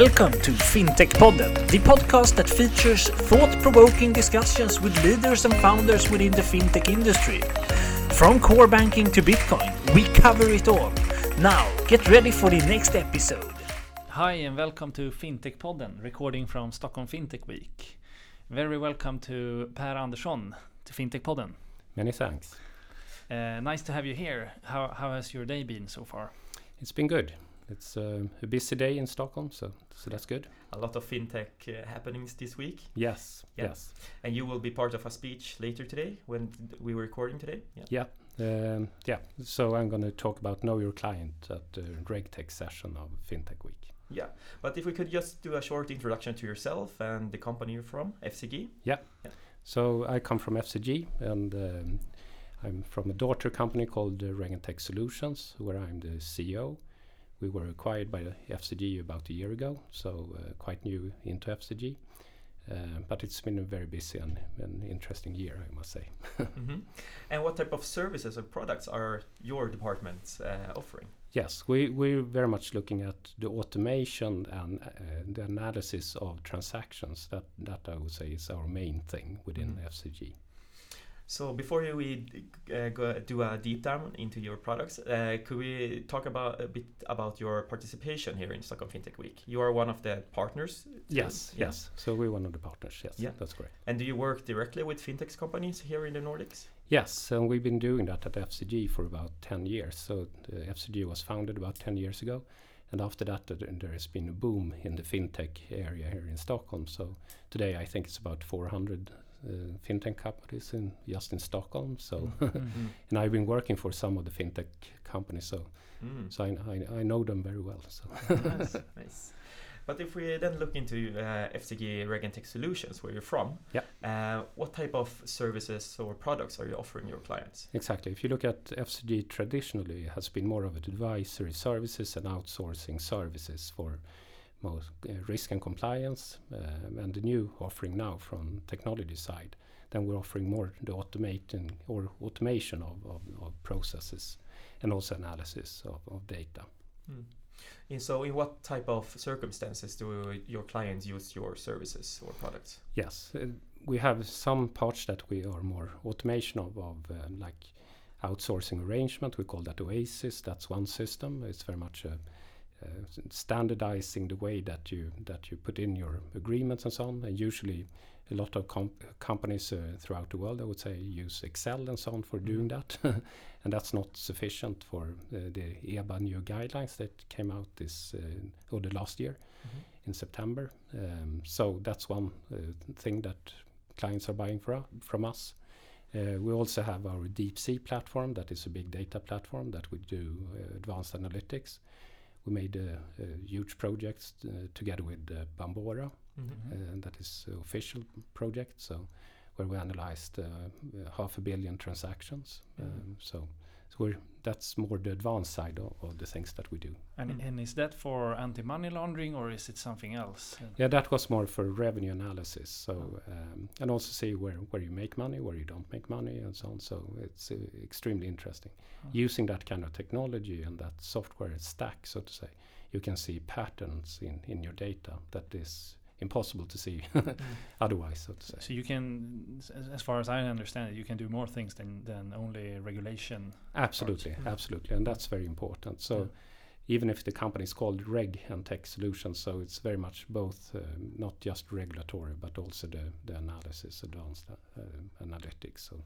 Welcome to FinTech Podden, the podcast that features thought provoking discussions with leaders and founders within the fintech industry. From core banking to Bitcoin, we cover it all. Now, get ready for the next episode. Hi, and welcome to FinTech Podden, recording from Stockholm FinTech Week. Very welcome to Per Andersson to FinTech Podden. Many thanks. Uh, nice to have you here. How, how has your day been so far? It's been good. It's uh, a busy day in Stockholm, so so that's good. A lot of fintech uh, happenings this week. Yes, yeah. yes. And you will be part of a speech later today when we were recording today. Yeah, yeah. Um, yeah. So I'm going to talk about know your client at the RegTech session of FinTech Week. Yeah, but if we could just do a short introduction to yourself and the company you're from, FCG. Yeah. yeah. So I come from FCG and. Um, I'm from a daughter company called uh, Regentech Solutions, where I'm the CEO. We were acquired by FCG about a year ago, so uh, quite new into FCG. Uh, but it's been a very busy and, and interesting year, I must say. mm-hmm. And what type of services or products are your departments uh, offering? Yes, we, we're very much looking at the automation and uh, the analysis of transactions. That, that I would say is our main thing within mm-hmm. FCG. So before we uh, go do a deep dive into your products, uh, could we talk about a bit about your participation here in Stockholm FinTech Week? You are one of the partners. Yes, yeah. yes. So we're one of the partners. Yes, yeah. that's correct. And do you work directly with fintech companies here in the Nordics? Yes, and we've been doing that at FCG for about 10 years. So FCG was founded about 10 years ago. And after that, uh, there has been a boom in the fintech area here in Stockholm. So today, I think it's about 400 uh, fintech companies in just in Stockholm. So, mm -hmm. and I've been working for some of the fintech companies, so mm. so I, I, I, know them very well. So nice, nice. But if we then look into uh, FCG Regentech Solutions, where you're from, yeah. Uh, what type of services or products are you offering your clients? Exactly. If you look at FCG traditionally, it has been more of advisory services and outsourcing services for most uh, risk and compliance, um, and the new offering now from technology side, then we're offering more the automating or automation of, of, of processes and also analysis of, of data. Mm. And so, in what type of circumstances do your clients use your services or products? Yes, uh, we have some parts that we are more automation of, of uh, like outsourcing arrangement. We call that Oasis. That's one system. It's very much a standardizing the way that you that you put in your agreements and so on. And usually, a lot of companies uh, throughout the world, I would say, use Excel and so on for mm -hmm. doing that, and that's not sufficient for uh, the EBA new guidelines that came out this or the last year mm -hmm. in September. Um, so that's one thing that clients are buying for, from us. Uh, we also have our Deep Sea platform, that is a big data platform that we do uh, advanced analytics we made a, a huge project uh, together with uh, Bambora, mm -hmm. and that is official project. So where we analyzed half a billion transactions. Mm -hmm. um, so so that's more the advanced side of, of, the things that we do. And, mm. and is that for anti-money laundering or is it something else? Yeah, that was more for revenue analysis. So oh. um, and also see where where you make money, where you don't make money, and so on. So it's uh, extremely interesting. Oh. Using that kind of technology and that software stack, so to say, you can see patterns in in your data that is impossible to see mm. otherwise, so to say. So you can, as far as I understand it, you can do more things than, than only regulation. Absolutely, parts. Mm. absolutely, and that's very important. So. Yeah. Even if the company is called Reg and Tech Solutions, so it's very much both, uh, not just regulatory, but also the, the analysis, advanced uh, analytics. So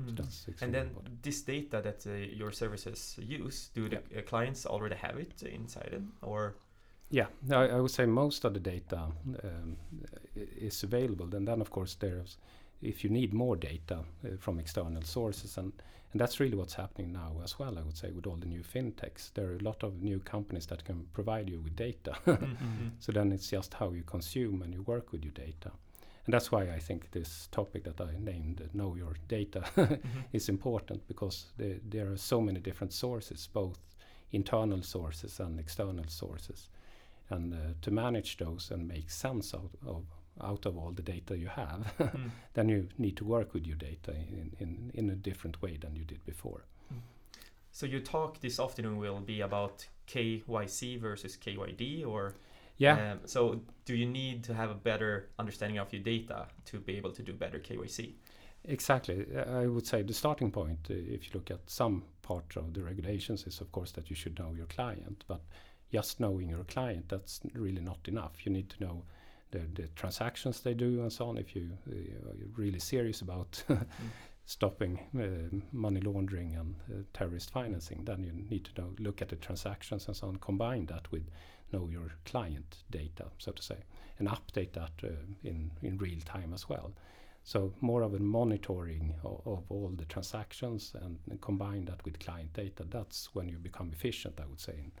Mm. and then important. this data that uh, your services use, do the uh, clients already have it inside it, or yeah, I, I, would say most of the data um, is available. And then, of course, there's if you need more data uh, from external sources, and and that's really what's happening now as well. I would say with all the new fintechs, there are a lot of new companies that can provide you with data. mm-hmm. So then it's just how you consume and you work with your data. And that's why I think this topic that I named, uh, Know Your Data, mm-hmm. is important because the, there are so many different sources, both internal sources and external sources and uh, to manage those and make sense out of out of all the data you have, mm. then you need to work with your data in, in, in a different way than you did before. Mm. So your talk this afternoon will be about KYC versus KYD or? Yeah. Um, so do you need to have a better understanding of your data to be able to do better KYC? Exactly. I would say the starting point, uh, if you look at some part of the regulations, is of course that you should know your client. But just knowing your client, that's really not enough. You need to know the, the transactions they do and so on. If you uh, are really serious about Mm. stopping uh, money laundering and uh, terrorist financing, then you need to know, look at the transactions and so on. Combine that with know your client data, so to say, and update that uh, in in real time as well. So more of a monitoring of, of all the transactions and, and combine that with client data. That's when you become efficient, I would say, in,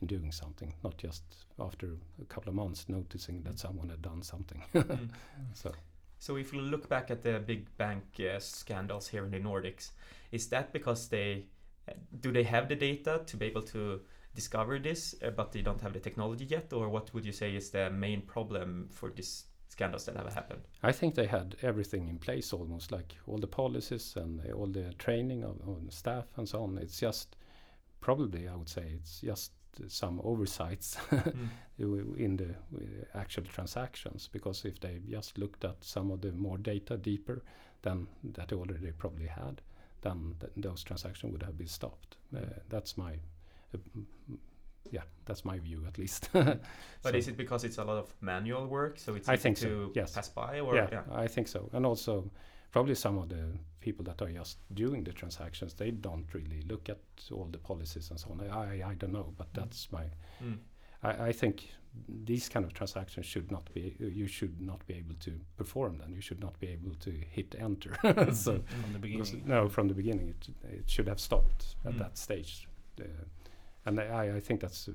in doing something, not just after a couple of months noticing that someone had done something. Mm. so So if you look back at the big bank uh, scandals here in the Nordics, is that because they uh, do they have the data to be able to discover this, uh, but they don't have the technology yet, or what would you say is the main problem for these scandals that have happened? I think they had everything in place almost, like all the policies and all the training of, of the staff and so on. It's just probably I would say it's just some oversights Mm. in the uh, actual transactions because if they just looked at some of the more data deeper than that they already probably had then th- those transactions would have been stopped uh, that's my uh, mm, yeah that's my view at least But So- is it because it's a lot of manual work, so it's I easy think so, to yes. pass by, or yeah, yeah, I think so. And also, probably some of the people that are just doing the transactions, they don't really look at all the policies and so on. I, I don't know, but that's my. Mm. I, I think these kind of transactions should not be. You should not be able to perform them. You should not be able to hit enter. so from the beginning. no, from the beginning, it it should have stopped at Mm. that stage. Uh, and I, I think that's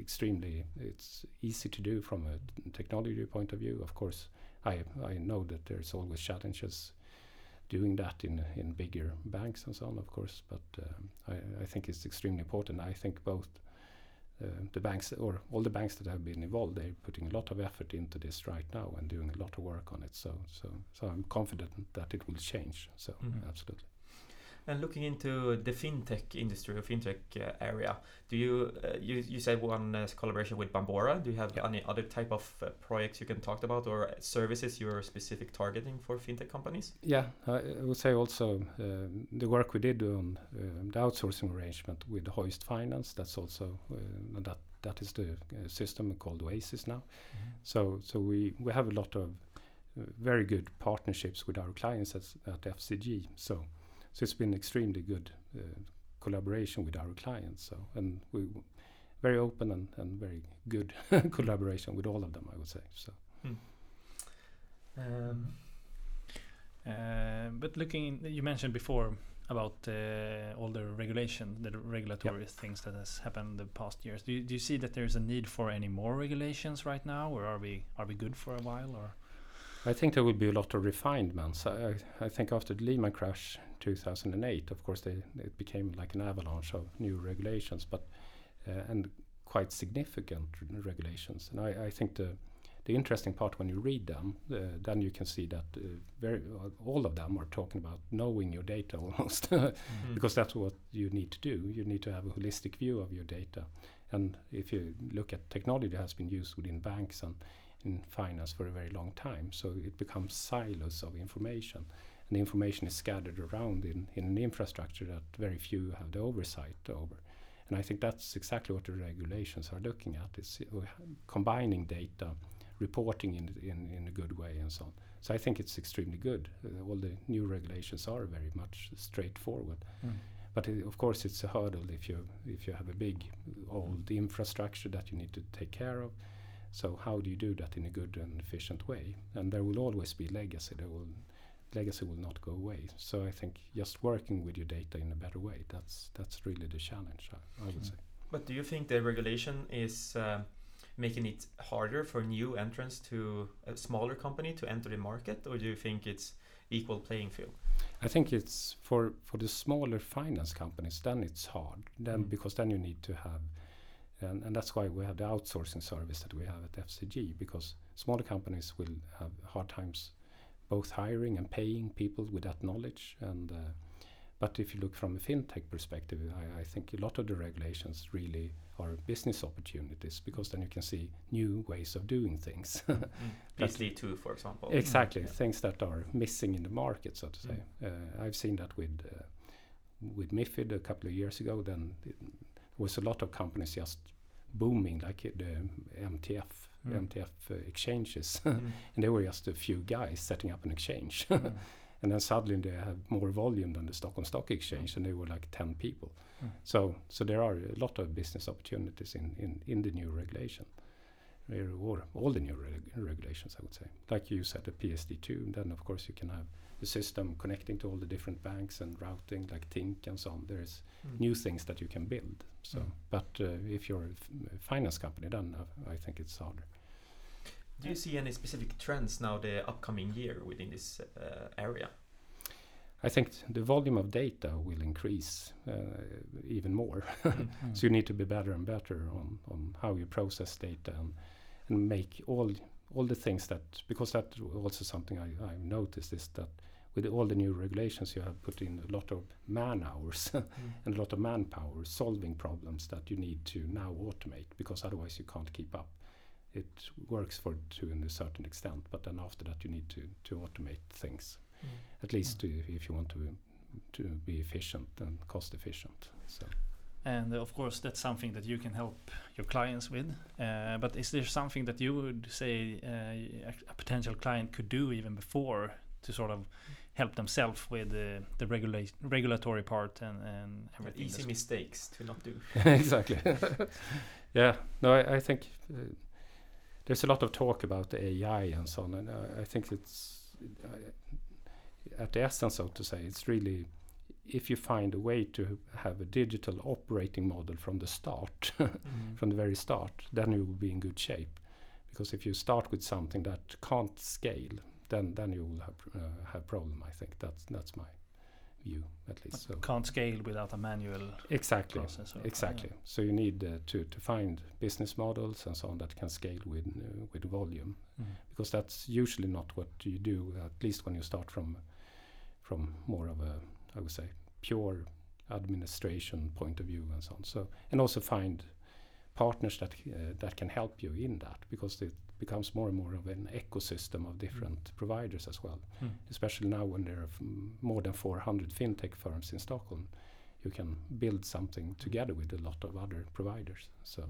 extremely it's easy to do from a t- technology point of view. Of course, I I know that there's always challenges doing that in in bigger banks and so on, of course. But um, I, I think it's extremely important. I think both uh, the banks or all the banks that have been involved, they're putting a lot of effort into this right now and doing a lot of work on it. So so so I'm confident that it will change. So Mhm. absolutely. And looking into the fintech industry or fintech uh, area, do you uh, you you said one uh, collaboration with Bambora? Do you have Yeah. any other type of uh, projects you can talk about or services you're specific targeting for fintech companies? Yeah, I would say also um, the work we did on um, the outsourcing arrangement with Hoist Finance. That's also uh, that that is the uh, system called Oasis now. So so we we have a lot of very good partnerships with our clients at, at FCG. So so it's been extremely good uh, collaboration with our clients. So and we very open and, and very good collaboration with all of them. I would say so. Um, Uh, but looking, you mentioned before about uh, all the regulation, the regulatory things that has happened the past years. Do you, do you see that there's a need for any more regulations right now, or are we are we good for a while? Or I think there will be a lot of refinements. I, I, think after the Lehman crash 2008, of course, they, it became like an avalanche of new regulations, but uh, and quite significant regulations. And I, I think the the interesting part when you read them, uh, then you can see that uh, very all of them are talking about knowing your data almost, mm. because that's what you need to do. You need to have a holistic view of your data. And if you look at technology that has been used within banks and in finance for a very long time, so it becomes silos of information. And the information is scattered around in, in an infrastructure that very few have the oversight over. And I think that's exactly what the regulations are looking at, is uh, combining data, reporting in, in, in a good way and so on. So I think it's extremely good. Uh, all the new regulations are very much straightforward. But uh, of course, it's a hurdle if you if you have a big old infrastructure that you need to take care of. So how do you do that in a good and efficient way? And there will always be legacy. There will legacy will not go away. So I think just working with your data in a better way that's that's really the challenge. I, I would Mm. say. But do you think the regulation is uh, making it harder for new entrants to a smaller company to enter the market, or do you think it's equal playing field? I think it's for for the smaller finance companies. Then it's hard. Then Mm. because then you need to have, and, and that's why we have the outsourcing service that we have at FCG. Because smaller companies will have hard times, both hiring and paying people with that knowledge. And uh, But if you look from a fintech perspective, I, I think a lot of the regulations really are business opportunities because then you can see new ways of doing things. Mm. PSD2, for example. Exactly, Yeah. things that are missing in the market, so to say. Mm. Uh, I've seen that with uh, with MIFID a couple of years ago. Then was a lot of companies just booming, like the MTF, Mm. MTF uh, exchanges, Mm. and they were just a few guys setting up an exchange. Mm. and then suddenly they had more volume than the Stockholm Stock Exchange, and they were like 10 people. Mm. So, so there are a lot of business opportunities in, in, in the new regulation, or all the new reg- regulations, I would say. Like you said, the PSD2, then of course you can have the system connecting to all the different banks and routing, like Tink and so on. There's Mm. new things that you can build. So, Mm. but uh, if you're a finance company, then uh, I think it's harder. Do you see any specific trends now the upcoming year within this uh, area? I think the volume of data will increase uh, even more. Mm. So you need to be better and better on, on how you process data and, and make all all the things that because that also something I, I've noticed is that with all the new regulations you have put in a lot of man hours and a lot of manpower solving problems that you need to now automate because otherwise you can't keep up. It works for to a certain extent, but then after that you need to, to automate things at least to, if you want to to be efficient and cost efficient. So. And uh, of course, that's something that you can help your clients with. Uh, but is there something that you would say uh, a, a potential client could do even before to sort of help themselves with uh, the regula- regulatory part and, and everything? Easy mistakes to not do. exactly. yeah. No, I, I think uh, there's a lot of talk about AI and so on, and I, I think it's uh, at the essence, so to say, it's really if you find a way to have a digital operating model from the start, Mm. from the very start, then you will be in good shape. Because if you start with something that can't scale, then then you will have uh, have problem. I think that's that's my view at least. So Can't scale without a manual exactly. Exactly. So you need uh, to to find business models and so on that can scale with uh, with volume Mm. because that's usually not what you do. At least when you start from from more of a I would say pure administration point of view and so on. So and also find partners that uh, that can help you in that because it becomes more and more of an ecosystem of different providers as well Mm. especially now when there are more than 400 fintech firms in Stockholm, you can build something together with a lot of other providers. So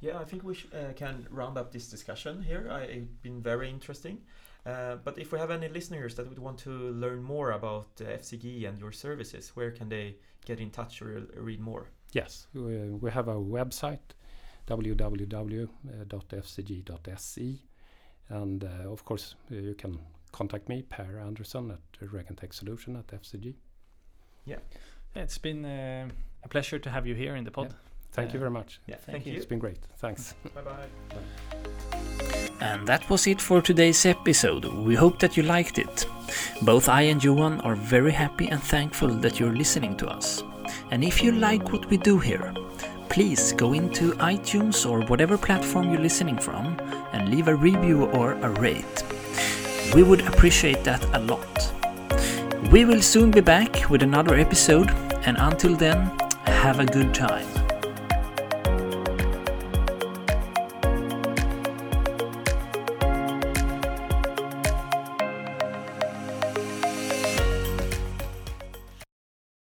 Yeah, I think we sh- uh, can round up this discussion here. I, it's been very interesting. Uh, but if we have any listeners that would want to learn more about uh, FCG and your services, where can they get in touch or read more? yes, we, we have a website www.fcg.se, and uh, of course uh, you can contact me Per Andersson at Regentech Solution at FCG. Yeah, it's been uh, a pleasure to have you here in the pod. Thank you Uh, very much. Yeah, Thank thank, you. you. It's been great. Thanks. Bye bye. And that was it for today's episode. We hope that you liked it. Both I and Johan are very happy and thankful that you're listening to us. And if you like what we do here, please go into iTunes or whatever platform you're listening from and leave a review or a rate. We would appreciate that a lot. We will soon be back with another episode, and until then, have a good time.